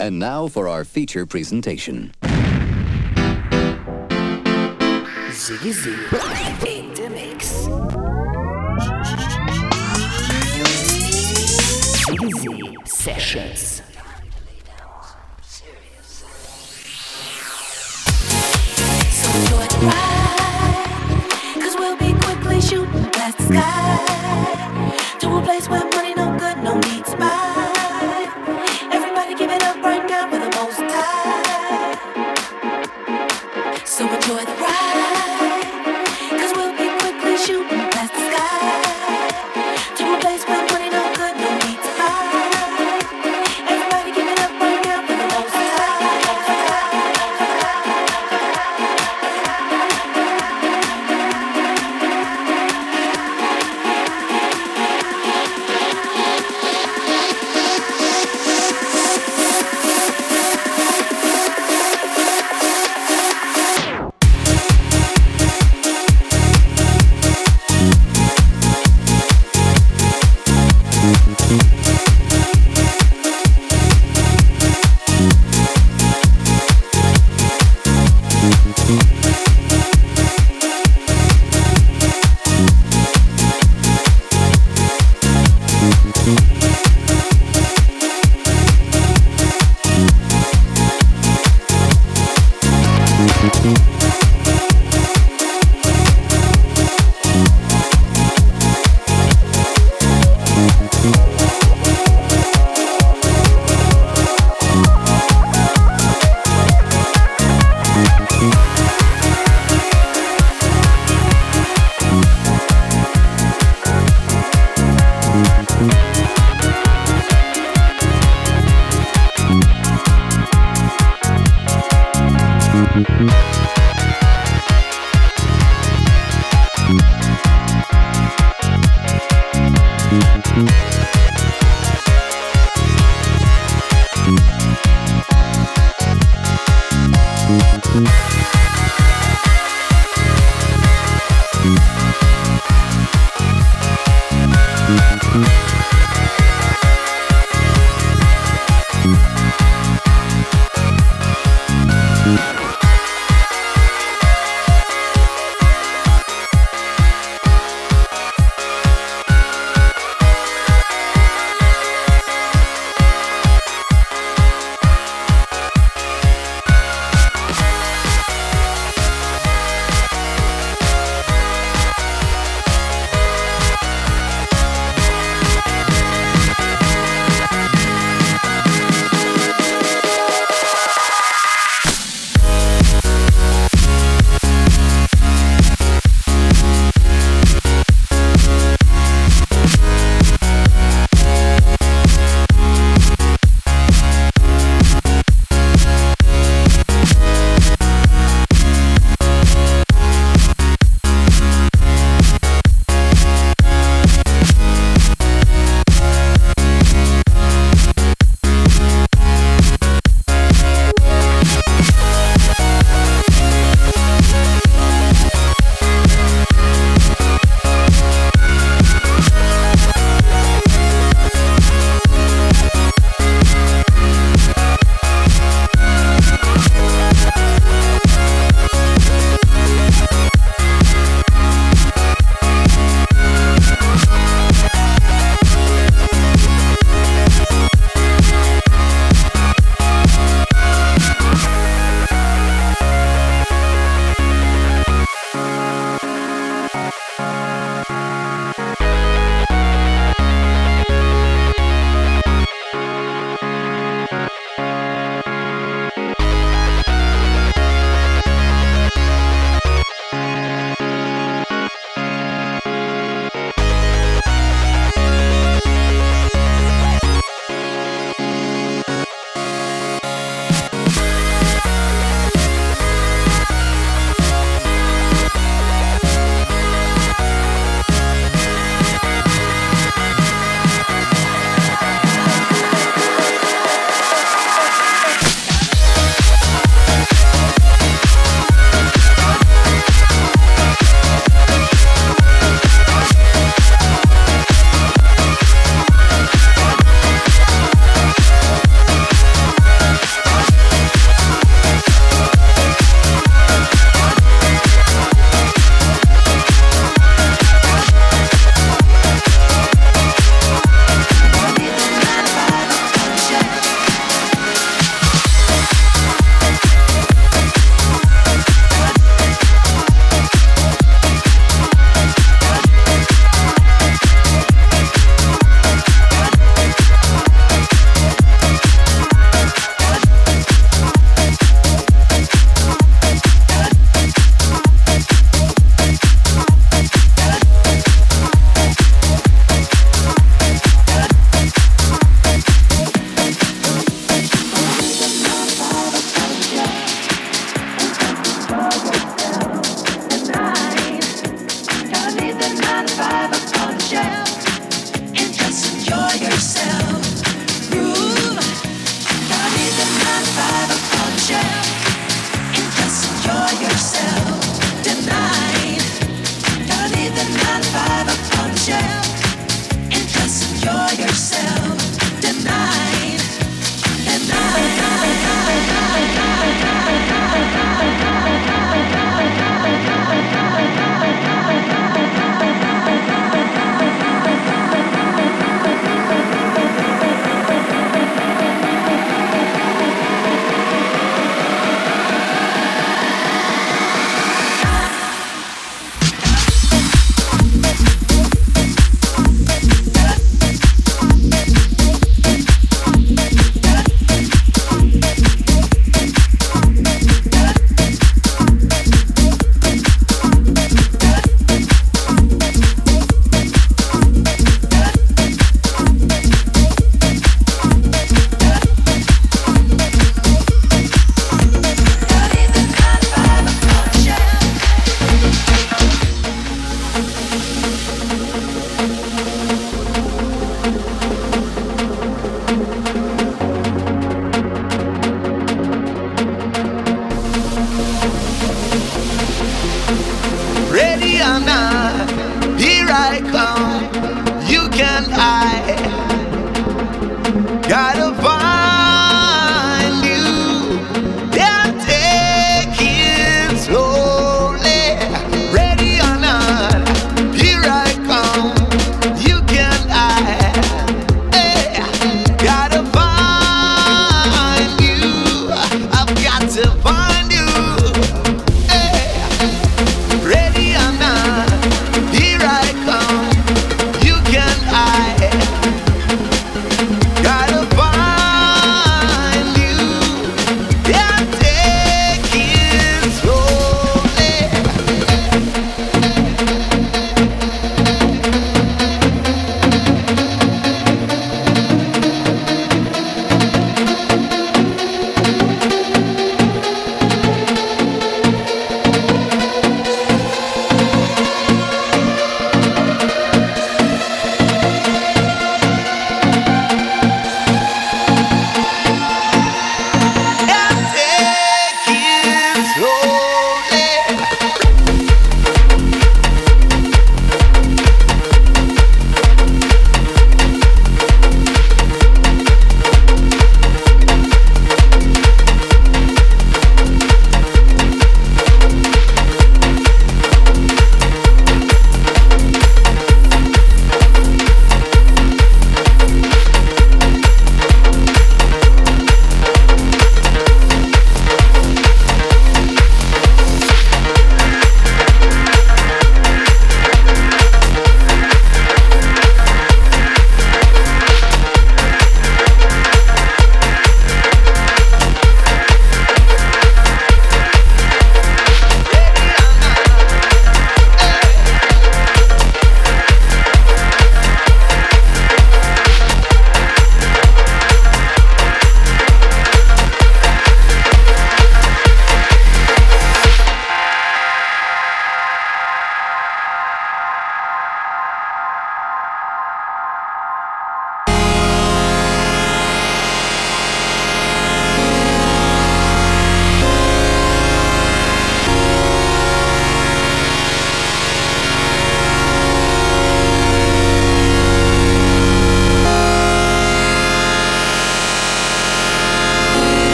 And now for our feature presentation. Ziggy Z in the mix. Ziggy Z sessions. So enjoy the ride, we we'll be quickly shooting past the sky to a place where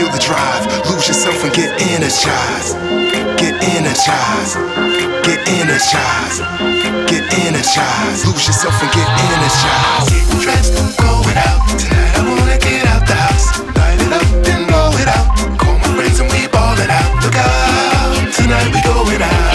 Feel the drive, lose yourself and get energized. Get energized. Get energized. Get energized. Lose yourself and get energized. Getting dressed, I'm going out. Tonight I wanna get out the house. Light it up, then blow it out. Call my friends and we ball it out. Look out. Tonight we going out.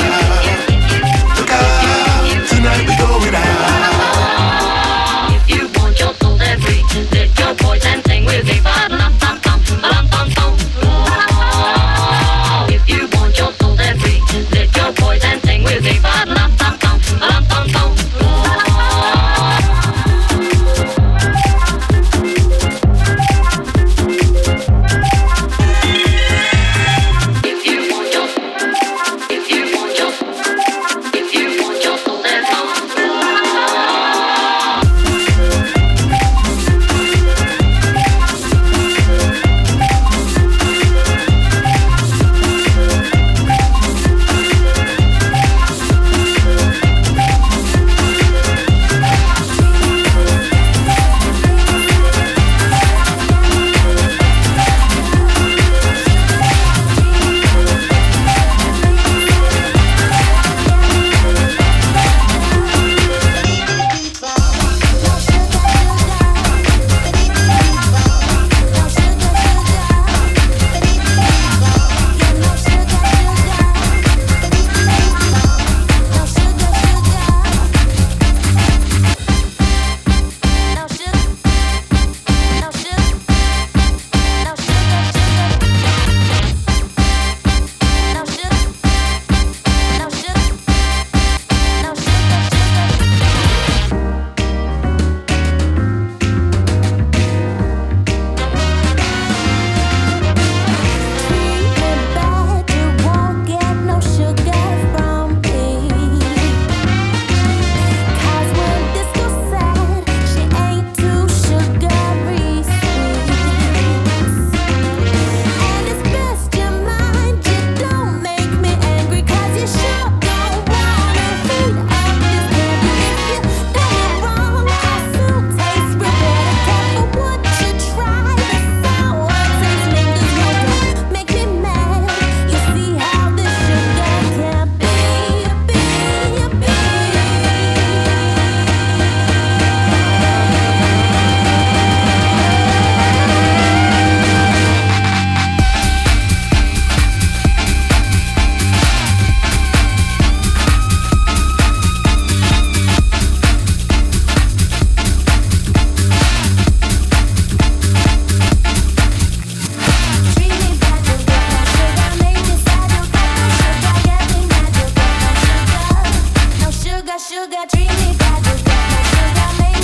sugar, treat me bad, you got my sugar,